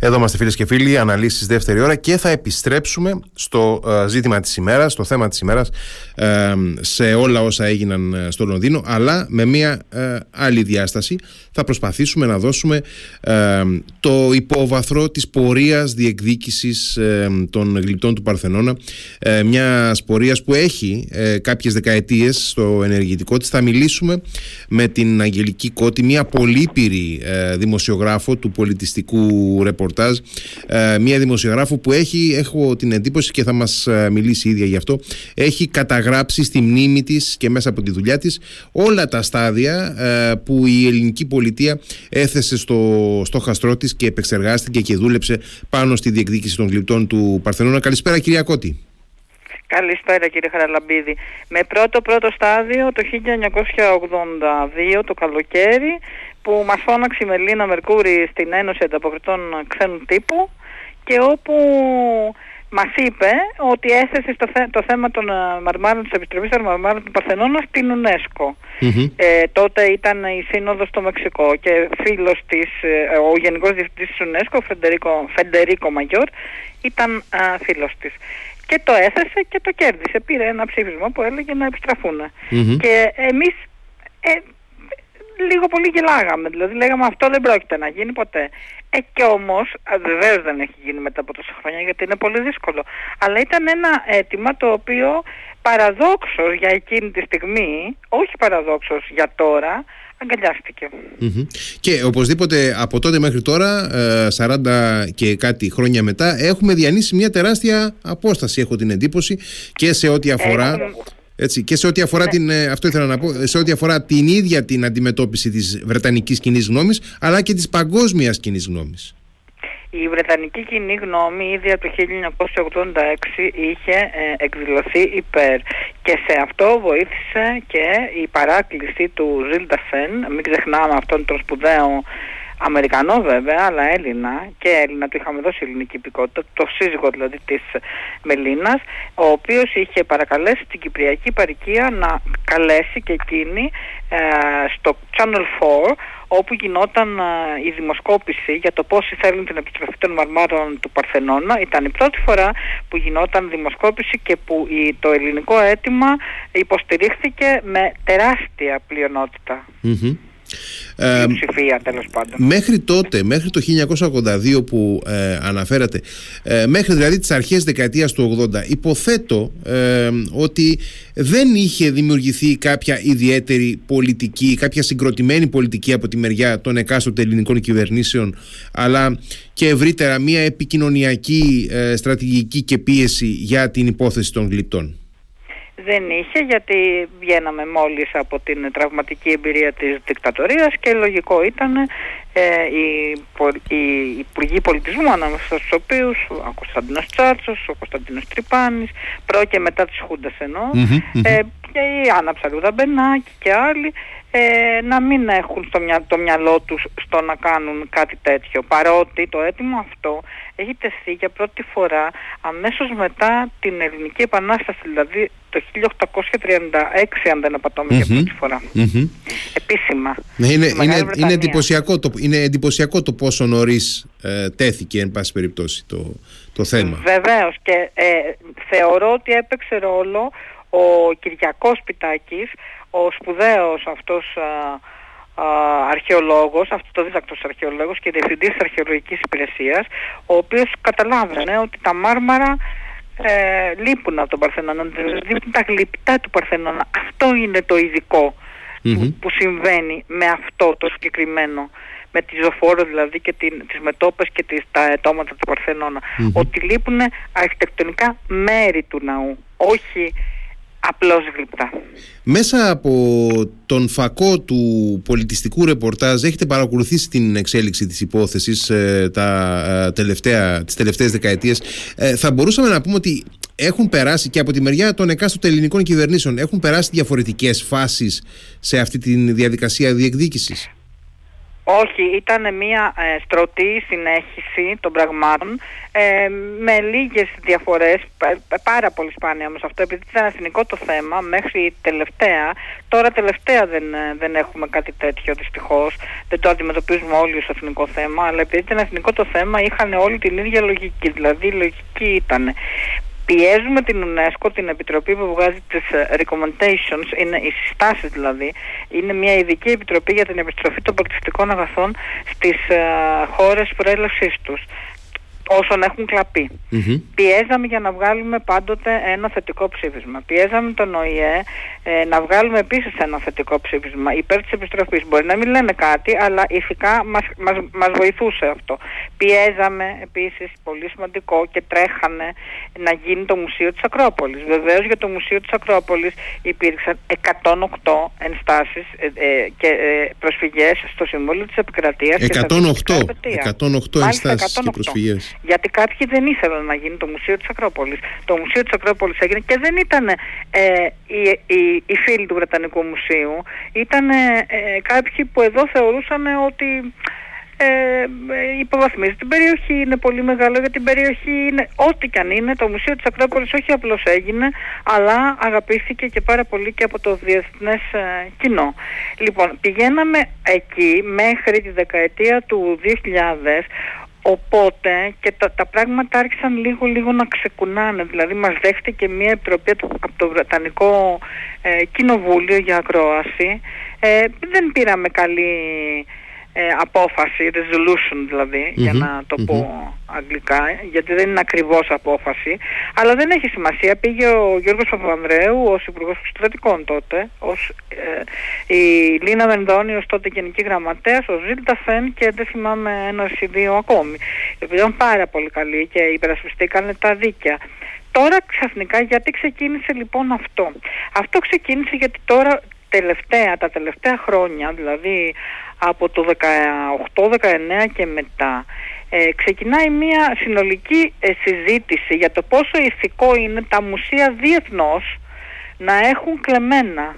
Εδώ είμαστε φίλες και φίλοι, αναλύσεις δεύτερη ώρα και θα επιστρέψουμε στο ε, ζήτημα της ημέρας, στο θέμα της ημέρας, ε, σε όλα όσα έγιναν ε, στο Λονδίνο, αλλά με μια άλλη διάσταση. Θα προσπαθήσουμε να δώσουμε το υπόβαθρο της πορείας διεκδίκησης των γλυπτών του Παρθενώνα, μιας πορείας που έχει κάποιες δεκαετίες στο ενεργητικό της. Θα μιλήσουμε με την Αγγελική Κώτη, μια πολύπηρη δημοσιογράφο του πολιτιστικού ρεπορτάζ ε, μια δημοσιογράφο που έχει, έχω την εντύπωση και θα μας ε, μιλήσει η ίδια γι' αυτό, έχει καταγράψει στη μνήμη της και μέσα από τη δουλειά της όλα τα στάδια ε, που η ελληνική πολιτεία έθεσε στο, στο χαστρό της και επεξεργάστηκε και δούλεψε πάνω στη διεκδίκηση των γλυπτών του Παρθενώνα. Καλησπέρα κυρία Κώτη. Καλησπέρα κύριε Χαραλαμπίδη. Με πρώτο πρώτο στάδιο το 1982 το καλοκαίρι που μας φώναξε η Μελίνα Μερκούρη στην Ένωση Ανταποκριτών Ξένου Τύπου και όπου μας είπε ότι έθεσε στο το θέμα των ε, μαρμάρων της Επιστροφής των Μαρμάρων του Παρθενώνα στην UNESCO. Ε, τότε ήταν η Σύνοδος στο Μεξικό και φίλος της, ε, ο Γενικός Διευθυντής της UNESCO, Φεντερίκο, Φεντερίκο Μαγιόρ, ήταν α, φίλος της. Και το έθεσε και το κέρδισε. Πήρε ένα ψήφισμα που έλεγε να επιστραφουν Και εμείς λίγο πολύ γελάγαμε. Δηλαδή λέγαμε αυτό δεν πρόκειται να γίνει ποτέ. Ε, και όμως, βεβαίως δεν έχει γίνει μετά από τόσα χρόνια γιατί είναι πολύ δύσκολο. Αλλά ήταν ένα αίτημα το οποίο παραδόξως για εκείνη τη στιγμή, όχι παραδόξως για τώρα, αγκαλιάστηκε. Και οπωσδήποτε από τότε μέχρι τώρα, 40 ε, και κάτι χρόνια μετά, έχουμε διανύσει μια τεράστια απόσταση, έχω την εντύπωση, και σε ό,τι αφορά... Έτσι, και σε ό,τι αφορά ναι. την, ε, αυτό ήθελα να πω, σε ό,τι αφορά την ίδια την αντιμετώπιση της Βρετανικής κοινής γνώμης, αλλά και της παγκόσμιας κοινής γνώμης. Η Βρετανική κοινή γνώμη ήδη από το 1986 είχε ε, εκδηλωθεί υπέρ και σε αυτό βοήθησε και η παράκληση του Ζιλ Φεν, μην ξεχνάμε αυτόν τον σπουδαίο Αμερικανό βέβαια, αλλά Έλληνα και Έλληνα, του είχαμε δώσει ελληνική υπηκότητα, το σύζυγο δηλαδή της Μελίνας, ο οποίος είχε παρακαλέσει την Κυπριακή Παρικία να καλέσει και εκείνη ε, στο Channel 4 όπου γινόταν ε, η δημοσκόπηση για το πόσοι θέλουν την επιστροφή των μαρμάρων του Παρθενώνα. Ήταν η πρώτη φορά που γινόταν δημοσκόπηση και που η, το ελληνικό αίτημα υποστηρίχθηκε με τεράστια ε, Μέχρι τότε, μέχρι το 1982 που ε, αναφέρατε, ε, μέχρι δηλαδή τις αρχές δεκαετίας του 80, υποθέτω ε, ότι δεν είχε δημιουργηθεί κάποια ιδιαίτερη πολιτική, κάποια συγκροτημένη πολιτική από τη μεριά των εκάστοτε ελληνικών κυβερνήσεων, αλλά και ευρύτερα μια επικοινωνιακή στρατηγική και πίεση για την υπόθεση των γλυπτών δεν είχε γιατί βγαίναμε μόλις από την τραυματική εμπειρία της δικτατορίας και λογικό ήταν ε, οι, οι υπουργοί πολιτισμού ανάμεσα στους οποίους ο Κωνσταντίνος Τσάρτσος, ο Κωνσταντίνος Τρυπάνης, προ και μετά της Χούντας ε, και η Άννα Ψαλούδα Μπενάκη και άλλοι ε, να μην έχουν στο μυα, το μυαλό τους στο να κάνουν κάτι τέτοιο. Παρότι το αίτημα αυτό έχει τεθεί για πρώτη φορά αμέσως μετά την Ελληνική Επανάσταση δηλαδή το 1836 αν δεν απατώμε για πρώτη φορά. Επίσημα. Ναι, είναι, είναι, είναι, εντυπωσιακό το, είναι εντυπωσιακό το πόσο νωρίς ε, τέθηκε εν πάση περιπτώσει το, το θέμα. Βεβαίως και ε, θεωρώ ότι έπαιξε ρόλο ο Κυριακός Πιτάκης, ο σπουδαίος αυτός α, α, αρχαιολόγος, αυτοδίδακτος αρχαιολόγος και διευθυντής της αρχαιολογικής υπηρεσίας, ο οποίος καταλάβαινε ότι τα μάρμαρα ε, λείπουν από τον Παρθενώνα, λείπουν τα γλυπτά του Παρθενώνα. Αυτό είναι το ειδικο που, συμβαίνει με αυτό το συγκεκριμένο με τη ζωφόρο δηλαδή και την, τις μετόπες και τις, τα ετώματα του παρθενωνα ότι λείπουν αρχιτεκτονικά μέρη του ναού όχι απλώς γλυπτά. Μέσα από τον φακό του πολιτιστικού ρεπορτάζ έχετε παρακολουθήσει την εξέλιξη της υπόθεσης ε, τα, ε, τελευταία, τις τελευταίες δεκαετίες. Ε, θα μπορούσαμε να πούμε ότι έχουν περάσει και από τη μεριά των εκάστοτε ελληνικών κυβερνήσεων έχουν περάσει διαφορετικές φάσεις σε αυτή τη διαδικασία διεκδίκησης; Όχι, ήταν μια ε, στρωτή συνέχιση των πραγμάτων ε, με λίγες διαφορές, πάρα πολύ σπάνια όμως αυτό, επειδή ήταν εθνικό το θέμα μέχρι τελευταία, τώρα τελευταία δεν, ε, δεν έχουμε κάτι τέτοιο δυστυχώς, δεν το αντιμετωπίζουμε όλοι ως εθνικό θέμα, αλλά επειδή ήταν εθνικό το θέμα είχαν όλοι την ίδια λογική, δηλαδή η λογική ήταν πιέζουμε την UNESCO, την Επιτροπή που βγάζει τις ε, recommendations, είναι οι συστάσεις δηλαδή, είναι μια ειδική επιτροπή για την επιστροφή των πολιτιστικών αγαθών στις uh, χώρες προέλευσής τους όσων έχουν Πιέζαμε για να βγάλουμε πάντοτε ένα θετικό ψήφισμα. Πιέζαμε τον ΟΗΕ ε, να βγάλουμε επίσης ένα θετικό ψήφισμα υπέρ της επιστροφής. Μπορεί να μην λένε κάτι, αλλά ηθικά μας, μας, μας βοηθούσε αυτό. Πιέζαμε επίσης, πολύ σημαντικό και τρέχανε να γίνει το Μουσείο της Ακρόπολης. Βεβαίως για το Μουσείο της Ακρόπολης υπήρξαν 108 ενστάσεις ε, ε, και ε, προσφυγές στο Συμβούλιο της Επικρατείας. 108, 108 ενστάσεις και προσφυγές. Γιατί κάποιοι δεν ήθελαν να γίνει το Μουσείο της Ακρόπολης. Το Μουσείο της Ακρόπολης έγινε και δεν ήταν ε, οι, οι, οι, φίλοι του Βρετανικού Μουσείου. Ήταν ε, κάποιοι που εδώ θεωρούσαν ότι ε, υποβαθμίζει την περιοχή, είναι πολύ μεγάλο για την περιοχή, είναι ό,τι και αν είναι. Το Μουσείο της Ακρόπολης όχι απλώς έγινε, αλλά αγαπήθηκε και πάρα πολύ και από το διεθνές ε, κοινό. Λοιπόν, πηγαίναμε εκεί μέχρι τη δεκαετία του 2000, Οπότε και τα, τα πράγματα άρχισαν λίγο λίγο να ξεκουνάνε. Δηλαδή μας δέχτηκε μια επιτροπή από το Βρετανικό ε, Κοινοβούλιο για ακρόαση. Ε, δεν πήραμε καλή ε, απόφαση, resolution δηλαδη για να το πω αγγλικά, γιατί δεν είναι ακριβώς απόφαση, αλλά δεν έχει σημασία. Πήγε ο Γιώργος Παπανδρέου ως Υπουργός Εξωτερικών τότε, ως ε, η Λίνα Βενδόνη ως τότε Γενική Γραμματέας, ο Ζήλτα Φεν και δεν θυμάμαι ένας ή δύο ακόμη. Ήταν πάρα πολύ καλοί και υπερασπιστήκαν τα δίκαια. Τώρα ξαφνικά γιατί ξεκίνησε λοιπόν αυτό; Αυτό ξεκίνησε γιατί τώρα τελευταία, τα τελευταία χρόνια, δηλαδή από το 18-19 και μετά, ε, ξεκινάει μια συνολική ε, συζήτηση για το πόσο ηθικό είναι τα μουσεία διεθνώς να έχουν κλεμμένα.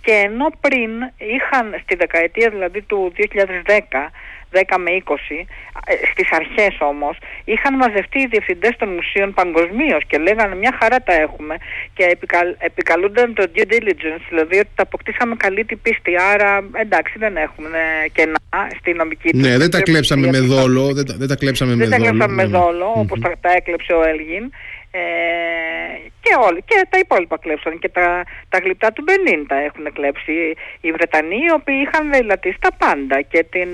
Και ενώ πριν είχαν στη δεκαετία δηλαδή του 2010 10 με 20, ε, στις αρχές όμως, είχαν μαζευτεί οι διευθυντές των μουσείων παγκοσμίως και λέγανε μια χαρά τα έχουμε και επικαλ, επικαλούνταν το due diligence, δηλαδή ότι τα αποκτήσαμε καλή την πίστη, άρα εντάξει δεν έχουμε κενά στη νομική Ναι, δεν τα κλέψαμε με δόλο, δεν τα, δεν τα κλέψαμε με δόλο. Δεν τα κλέψαμε με δόλο, όπως τα, τα έκλεψε ο Έλγιν. Ε, και όλοι και τα υπόλοιπα κλέψαν και τα, τα γλυπτά του Μπενίν τα έχουν κλέψει. Οι Βρετανοί οι οποίοι είχαν δειλατήσει τα πάντα. Και την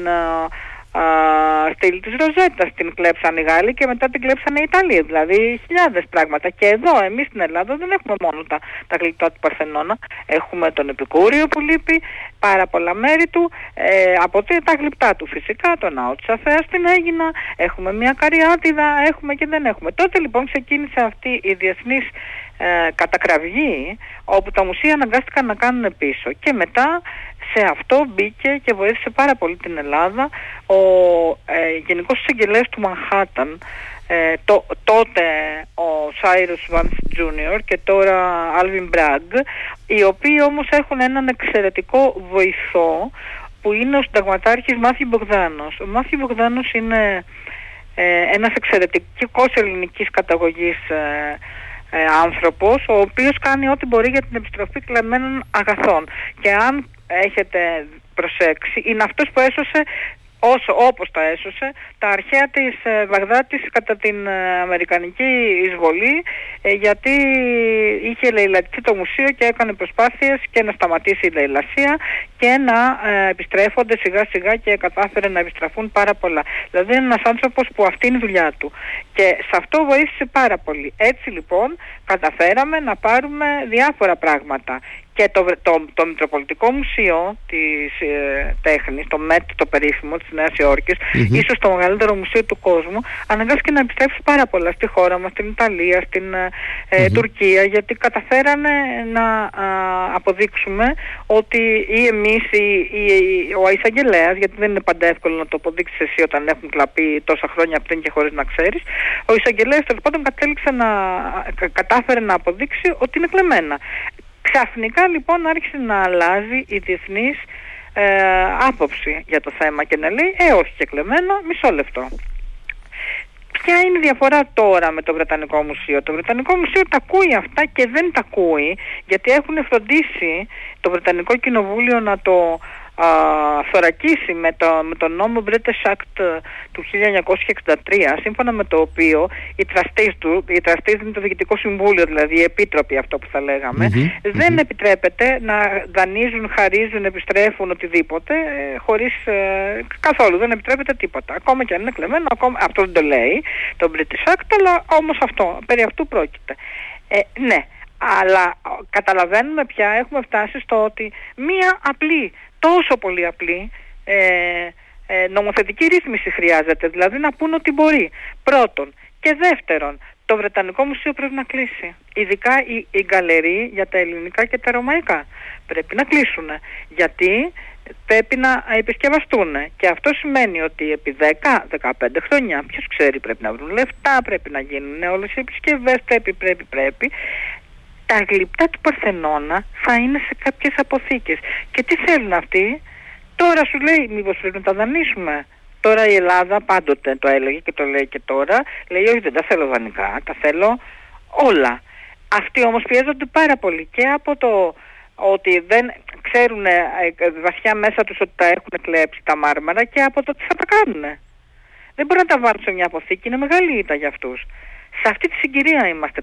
στήλη της Ροζέτας την κλέψαν οι Γάλλοι και μετά την κλέψαν οι Ιταλοί. Δηλαδή χιλιάδες πράγματα. Και εδώ εμείς στην Ελλάδα δεν έχουμε μόνο τα, τα γλυπτά του Παρθενώνα. Έχουμε τον Επικούριο που λείπει, πάρα πολλά μέρη του, ε, από τα γλυπτά του φυσικά, το ναό της Αθέας στην Έγινα, έχουμε μια καριάτιδα, έχουμε και δεν έχουμε. Τότε λοιπόν ξεκίνησε αυτή η διεθνής ε, κατακραυγή όπου τα μουσεία αναγκάστηκαν να κάνουν πίσω και μετά σε αυτό μπήκε και βοήθησε πάρα πολύ την Ελλάδα ο ε, Γενικός Εισαγγελέας του Μανχάταν ε, το, τότε ο Σάιρους Βάνς Τζούνιορ και τώρα Άλβιν Μπράγκ οι οποίοι όμως έχουν έναν εξαιρετικό βοηθό που είναι ο συνταγματάρχης Μάθη Μπογδάνος. Ο Μάθη Μπογδάνος είναι ε, ένας εξαιρετικός ελληνικής καταγωγής ε, ε, άνθρωπος ο οποίος κάνει ό,τι μπορεί για την επιστροφή κλεμμένων αγαθών και αν έχετε προσέξει είναι αυτός που έσωσε όσο όπως τα έσωσε τα αρχαία της ε, Βαγδάτης κατά την ε, Αμερικανική εισβολή ε, γιατί είχε λαιλατηθεί το μουσείο και έκανε προσπάθειες και να σταματήσει η λαιλασία και να ε, επιστρέφονται σιγά σιγά και κατάφερε να επιστραφούν πάρα πολλά. Δηλαδή είναι ένας άνθρωπος που αυτή είναι η δουλειά του και σε αυτό βοήθησε πάρα πολύ. Έτσι λοιπόν καταφέραμε να πάρουμε διάφορα πράγματα και το, το, το Μητροπολιτικό Μουσείο της ε, Τέχνης, το ΜΕΤ το περίφημο της Νέας Υόρκης, mm-hmm. ίσως το μεγαλύτερο μουσείο του κόσμου, αναγκάστηκε να επιστρέψει πάρα πολλά στη χώρα μας, στην Ιταλία, στην ε, ε Τουρκία, γιατί καταφέρανε να α, αποδείξουμε ότι ή εμείς ή, ή, ο εισαγγελέας, γιατί δεν είναι πάντα εύκολο να το αποδείξεις εσύ όταν έχουν κλαπεί τόσα χρόνια πριν και χωρίς να ξέρεις, ο εισαγγελέας τέλος πάντων κατέληξε να, κατάφερε να αποδείξει ότι είναι κλεμμένα. Ξαφνικά λοιπόν άρχισε να αλλάζει η διεθνής ε, άποψη για το θέμα και να λέει «Ε, όχι και κλεμμένο, μισό λεπτό». Ποια είναι η διαφορά τώρα με το Βρετανικό Μουσείο; Το Βρετανικό Μουσείο τα ακούει αυτά και δεν τα ακούει γιατί έχουν φροντίσει το Βρετανικό Κοινοβούλιο να το α, θωρακίσει με, το, με τον νόμο British Act του 1963 σύμφωνα με το οποίο οι τραστείς του, οι τραστείς είναι το Διοικητικό Συμβούλιο δηλαδή οι επίτροποι αυτό που θα λεγαμε δεν επιτρέπεται να δανείζουν, χαρίζουν, επιστρέφουν οτιδήποτε ε, χωρίς ε, καθόλου δεν επιτρέπεται τίποτα. Ακόμα και αν είναι κλεμμένο ακόμα, αυτό δεν το λέει το British Act αλλά όμως αυτό, περί αυτού πρόκειται. Ε, ναι, αλλά καταλαβαίνουμε πια, έχουμε φτάσει στο ότι μία απλή τόσο πολύ απλή ε, ε, νομοθετική ρύθμιση χρειάζεται, δηλαδή να πούν ότι μπορεί. Πρώτον. Και δεύτερον, το Βρετανικό Μουσείο πρέπει να κλείσει. Ειδικά οι, οι γκαλερί για τα ελληνικά και τα ρωμαϊκά πρέπει να κλείσουν. Γιατί πρέπει να επισκευαστούν. Και αυτό σημαίνει ότι επί 10-15 χρόνια, ποιος ξέρει, πρέπει να βρουν λεφτά, πρέπει να γίνουν όλες οι επισκευές, πρέπει, πρέπει, πρέπει τα γλυπτά του Παρθενώνα θα είναι σε κάποιες αποθήκες. Και τι θέλουν αυτοί, τώρα σου λέει μήπως πρέπει να τα δανείσουμε; Τώρα η Ελλάδα πάντοτε το έλεγε και το λέει και τώρα, λέει όχι δεν τα θέλω δανεικά, τα θέλω όλα. Αυτοί όμως πιέζονται πάρα πολύ και από το ότι δεν ξέρουν ε, βαθιά μέσα τους ότι τα έχουν κλέψει τα μάρμαρα και από το τι θα τα κάνουν. Δεν μπορούν να τα βάλουν σε μια αποθήκη, είναι μεγάλη ήττα για αυτούς. Σε αυτή τη συγκυρία είμαστε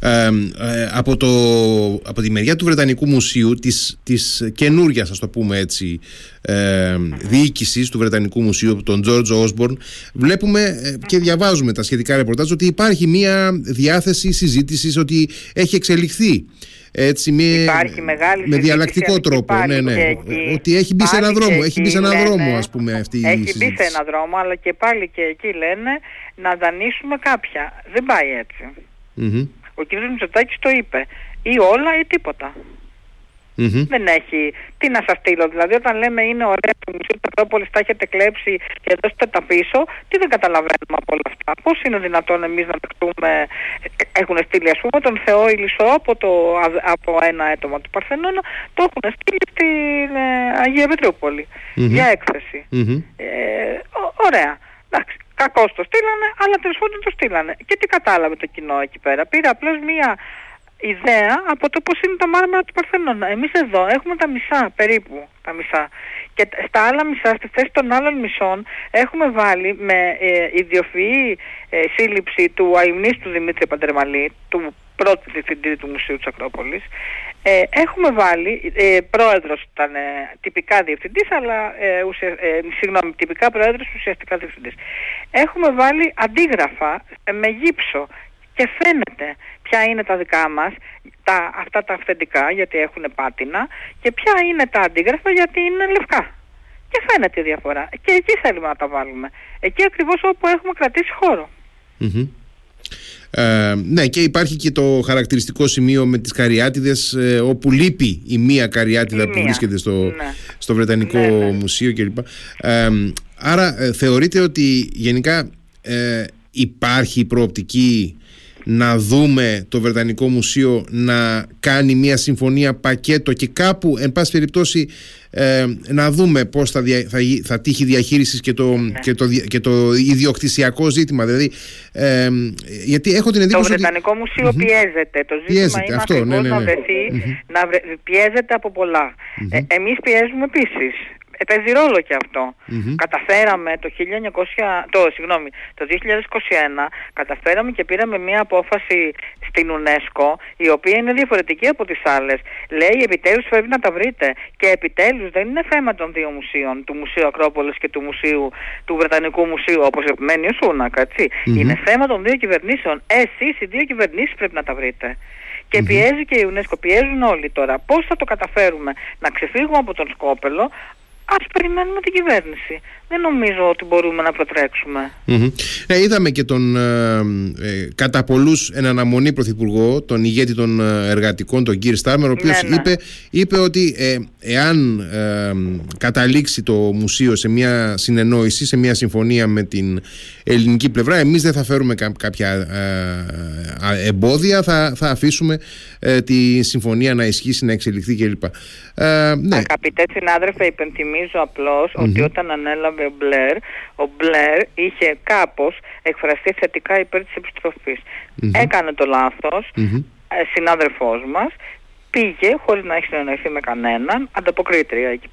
Ε, από, το, από τη μεριά του Βρετανικού Μουσείου της, της καινούργιας ας το πούμε έτσι ε, διοίκησης του Βρετανικού Μουσείου τον George Osborne βλέπουμε ε, και διαβάζουμε τα σχετικά ρεπορτάζ ότι υπάρχει μια διάθεση συζήτησης ότι έχει εξελιχθεί έτσι με, υπάρχει μεγάλη με διαλλακτικό τρόπο. Ναι, ναι. ότι έχει μπει σε ένα δρόμο, έχει μπει σε ένα δρόμο, ας πούμε, αυτή η Έχει μπει σε ένα δρόμο, αλλά και πάλι και εκεί λένε να δανείσουμε κάποια. Δεν πάει έτσι. Mm-hmm. Ο κ. Μητσοτάκης το είπε. Ή όλα ή τίποτα. Mm-hmm. Δεν έχει. Τι να σας στείλω, δηλαδή, όταν λέμε είναι ωραία το Μουσείο του Ακρόπολη, τα έχετε κλέψει και δώστε τα πίσω, τι δεν καταλαβαίνουμε από όλα αυτά. Πώς είναι δυνατόν εμείς να δεχτούμε. Έχουν στείλει, ας πούμε, τον Θεό Ηλισσό από, το, από ένα έτομα του Παρθενώνα, το έχουν στείλει στην ε, Αγία Πετρούπολη mm-hmm. για έκθεση. Mm-hmm. Ε, ωραία. Εντάξει, κακώ το στείλανε, αλλά τέλος πάντων το στείλανε. Και τι κατάλαβε το κοινό εκεί πέρα. Πήρε απλώς μία ιδέα από το πώς είναι τα μάρμαρα του Παρθενώνα. Εμείς εδώ έχουμε τα μισά περίπου, τα μισά. Και στα άλλα μισά, στη θέση των άλλων μισών, έχουμε βάλει με ε, ιδιοφυή ε, σύλληψη του αιμνίστου Δημήτρη Παντερμαλή, του πρώτου διευθυντή του Μουσείου της Ακρόπολης, ε, έχουμε βάλει, ε, πρόεδρος ήταν ε, τυπικά διευθυντής, αλλά ε, ουσια, ε, συγγνώμη, τυπικά πρόεδρος, ουσιαστικά διευθυντής. Έχουμε βάλει αντίγραφα ε, με γύψο και φαίνεται ποια είναι τα δικά μας, τα, αυτά τα αυθεντικά γιατί έχουν πάτινα και ποια είναι τα αντίγραφα γιατί είναι λευκά. Και φαίνεται η διαφορά. Και εκεί θέλουμε να τα βάλουμε. Εκεί ακριβώς όπου έχουμε κρατήσει Ε, ναι και υπάρχει και το χαρακτηριστικό σημείο με τις καριάτιδες ε, όπου λείπει η μία καριάτιδα που βρίσκεται στο, ναι. στο Βρετανικό ναι, ναι. Μουσείο κλπ. Ε, άρα ε, θεωρείτε ότι γενικά ε, υπάρχει προοπτική να δούμε το Βρετανικό Μουσείο να κάνει μια συμφωνία πακέτο και κάπου, εν πάση περιπτώσει, ε, να δούμε πώς θα, θα, θα τύχει διαχείρισης και το, ναι. και, το, και το ιδιοκτησιακό ζήτημα. Δηλαδή, ε, γιατί έχω την εντύπωση Το Βρετανικό Μουσείο mm-hmm. πιέζεται. Το ζήτημα πιέζεται, είναι αυτό, ναι, ναι, ναι. να βρεθεί, mm-hmm. να βρε, πιέζεται από πολλά. Mm-hmm. Ε, εμείς πιέζουμε επίσης παίζει ρόλο και αυτό. Καταφέραμε το, 1900, το, συγγνώμη, το 2021 καταφέραμε και πήραμε μια απόφαση στην UNESCO η οποία είναι διαφορετική από τις άλλες. Λέει επιτέλους πρέπει να τα βρείτε και επιτέλους δεν είναι θέμα των δύο μουσείων, του Μουσείου Ακρόπολης και του Μουσείου του Βρετανικού Μουσείου όπως επιμένει ο Σούνακ, Είναι θέμα των δύο κυβερνήσεων. Εσείς οι δύο κυβερνήσεις πρέπει να τα βρείτε. Και πιέζει και η UNESCO, πιέζουν όλοι τώρα. Πώς θα το καταφέρουμε να ξεφύγουμε από τον Σκόπελο, ας περιμένουμε την κυβέρνηση. Δεν νομίζω ότι μπορούμε να προτρέξουμε. Ε, είδαμε και τον ε, ε, κατά πολλούς εν αναμονή πρωθυπουργό, τον ηγέτη των ε, εργατικών, τον κύριο Στάρμερ, ο οποίος ναι, ναι. είπε, είπε ότι εάν ε, καταλήξει το μουσείο σε μια συνεννόηση, σε μια συμφωνία με την ελληνική πλευρά, εμείς δεν θα φέρουμε κάποια ε, εμπόδια, θα, θα αφήσουμε ε, τη συμφωνία να ισχύσει, να εξελιχθεί κλπ. Ε, ναι. Αγαπητέ συνάδελφε, υπενθυμίζω ότι όταν ανέλαβε ο Μπλερ, ο Μπλερ είχε κάπως εκφραστεί θετικά υπέρ της επιστροφής. Έκανε το λάθος, mm-hmm. συνάδελφός μας, πήγε χωρίς να έχει συνεννοηθεί με κανέναν, ανταποκρίτρια εκεί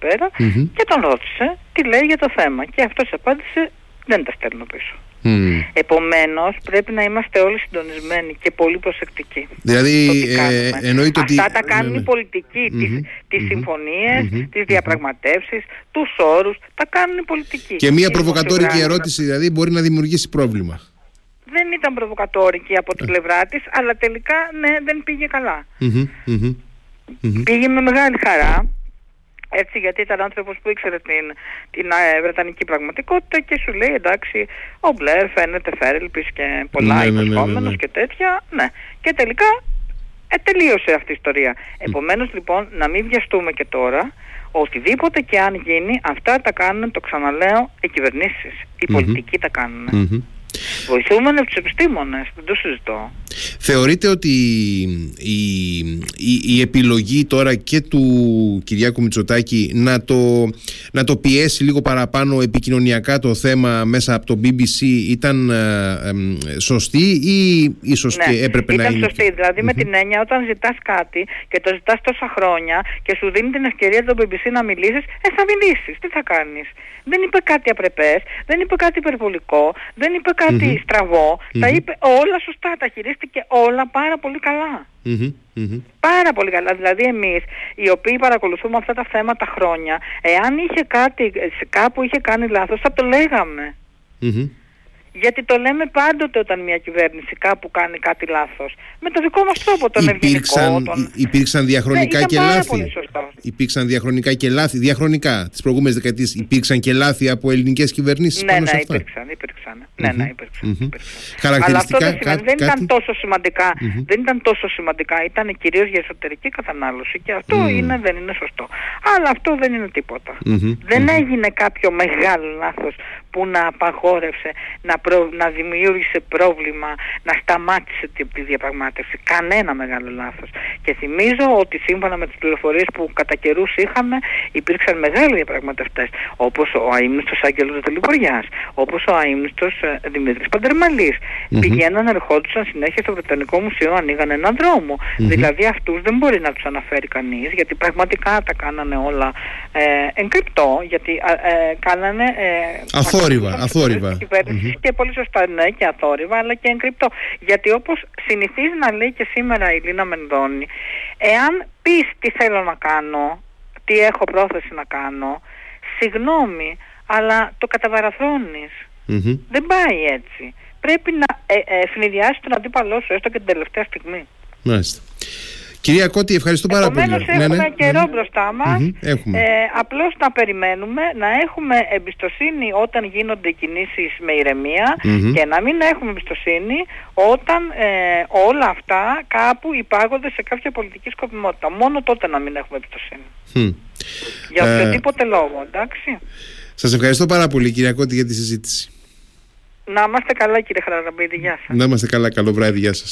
και τον ρώτησε τι λέει για το θέμα. Και αυτός απάντησε δεν τα στέλνω πίσω. Mm. Επομένως πρέπει να είμαστε όλοι συντονισμένοι και πολύ προσεκτικοί. Δηλαδή ε, εννοείται ότι... Αυτά τα κάνουν οι πολιτικοί, mm-hmm. τις, τις mm-hmm. συμφωνίες, mm-hmm. τις διαπραγματεύσεις, τους όρους, τα κάνουν οι πολιτικοί. Και μια προβοκατόρικη ερώτηση δηλαδή μπορεί να δημιουργήσει πρόβλημα. Δεν ήταν προβοκατόρικη από την πλευρά της, αλλά τελικά ναι δεν πήγε καλά. Πήγε με μεγάλη χαρά, έτσι γιατί ήταν άνθρωπος που ήξερε την, την ε, βρετανική πραγματικότητα και σου λέει εντάξει ο Μπλερ φαίνεται φέρελπης και πολλά ναι, ναι, ναι, ναι, ναι. και τέτοια. Ναι. Και τελικά ε, τελείωσε αυτή η ιστορία. Επομένως λοιπόν να μην βιαστούμε και τώρα οτιδήποτε και αν γίνει αυτά τα κάνουν το ξαναλέω οι κυβερνήσεις. Οι πολιτικοί τα κάνουν. Βοηθούμε από τους επιστήμονες, δεν το συζητώ. Θεωρείτε ότι η, η, η, επιλογή τώρα και του Κυριάκου Μητσοτάκη να το, να το πιέσει λίγο παραπάνω επικοινωνιακά το θέμα μέσα από το BBC ήταν ε, σωστή ή ίσως ναι, και έπρεπε να είναι... Ήταν σωστή, δηλαδή με την έννοια όταν ζητάς κάτι και το ζητάς τόσα χρόνια και σου δίνει την ευκαιρία το BBC να μιλήσεις, ε θα μιλήσεις, τι θα κάνεις; Δεν είπε κάτι απρεπές, δεν είπε κάτι υπερβολικό, δεν είπε κάτι στραβό, τα είπε όλα σωστά, τα χειρίστηκε όλα πάρα πολύ Πάρα πολύ καλά. Δηλαδή εμείς οι οποίοι παρακολουθούμε αυτά τα θέματα χρόνια, εάν είχε κάτι, κάπου είχε κάνει λάθος θα το λέγαμε. Γιατί το λέμε πάντοτε όταν μια κυβέρνηση κάπου κάνει κάτι λάθος. Με το δικό μας τρόπο, τον υπήρξαν, Τον... Υπήρξαν διαχρονικά ναι, και λάθη. Υπήρξαν διαχρονικά και λάθη. Διαχρονικά τις προηγούμενες δεκαετίες υπήρξαν και λάθη από ελληνικές κυβερνήσεις ναι, πάνω ναι, σε αυτά. Υπήρξαν, υπήρξαν. Ναι, ναι, υπήρξαν. υπήρξαν. Αλλά αυτό δεν, σημαίνει, δεν ήταν τόσο σημαντικά. Δεν ήταν τόσο σημαντικά. Ήταν κυρίως για εσωτερική κατανάλωση και αυτό είναι, δεν είναι σωστό. Αλλά αυτό δεν είναι τίποτα. Δεν έγινε κάποιο μεγάλο λάθος που να απαγόρευσε, να, να δημιούργησε πρόβλημα, να σταμάτησε τη, τη διαπραγμάτευση. Κανένα μεγάλο λάθος. Και θυμίζω ότι σύμφωνα με τις πληροφορίες που κατά καιρούς είχαμε υπήρξαν μεγάλοι διαπραγματευτές όπως ο αείμνηστος Άγγελος Τελειποριάς, όπως ο αείμνηστος ε, Δημήτρης Παντερμαλής. Mm-hmm. Πηγαίναν, ερχόντουσαν συνέχεια στο Βρετανικό Μουσείο, ανοίγαν έναν δρόμο. Δηλαδή αυτούς δεν μπορεί να τους αναφέρει κανείς γιατί πραγματικά τα κάνανε όλα ε, εγκρυπτό, γιατί ε, ε κάνανε... Ε, Αθόρυβα, αθόρυβα. Και πολύ σωστά ναι και αθόρυβα αλλά και εγκρυπτό. Γιατί όπως συνηθίζει να λέει και σήμερα η Λίνα Μενδώνη, εάν πεις τι θέλω να κάνω, τι έχω πρόθεση να κάνω, συγγνώμη, αλλά το καταβαραθρώνεις. Δεν πάει έτσι. Πρέπει να ε, ε, τον αντίπαλό σου έστω και την τελευταία στιγμή. Μάλιστα. Κυρία Κώτη, ευχαριστώ πάρα Επομένως, πολύ. Έχουμε ναι, ναι. καιρό ναι. μπροστά μας. Ε, απλώς να περιμένουμε, να έχουμε εμπιστοσύνη όταν γίνονται κινήσεις με ηρεμία και να μην έχουμε εμπιστοσύνη όταν ε, όλα αυτά κάπου υπάγονται σε κάποια πολιτική σκοπιμότητα. Μόνο τότε να μην έχουμε εμπιστοσύνη. Για ε, οποιοδήποτε λόγο, εντάξει. Σας ευχαριστώ πάρα πολύ κυρία Κώτη για τη συζήτηση. Να είμαστε καλά κύριε Χαραραμπίδη, γεια σας. Να είμαστε καλά, καλό βράδυ, γεια σας.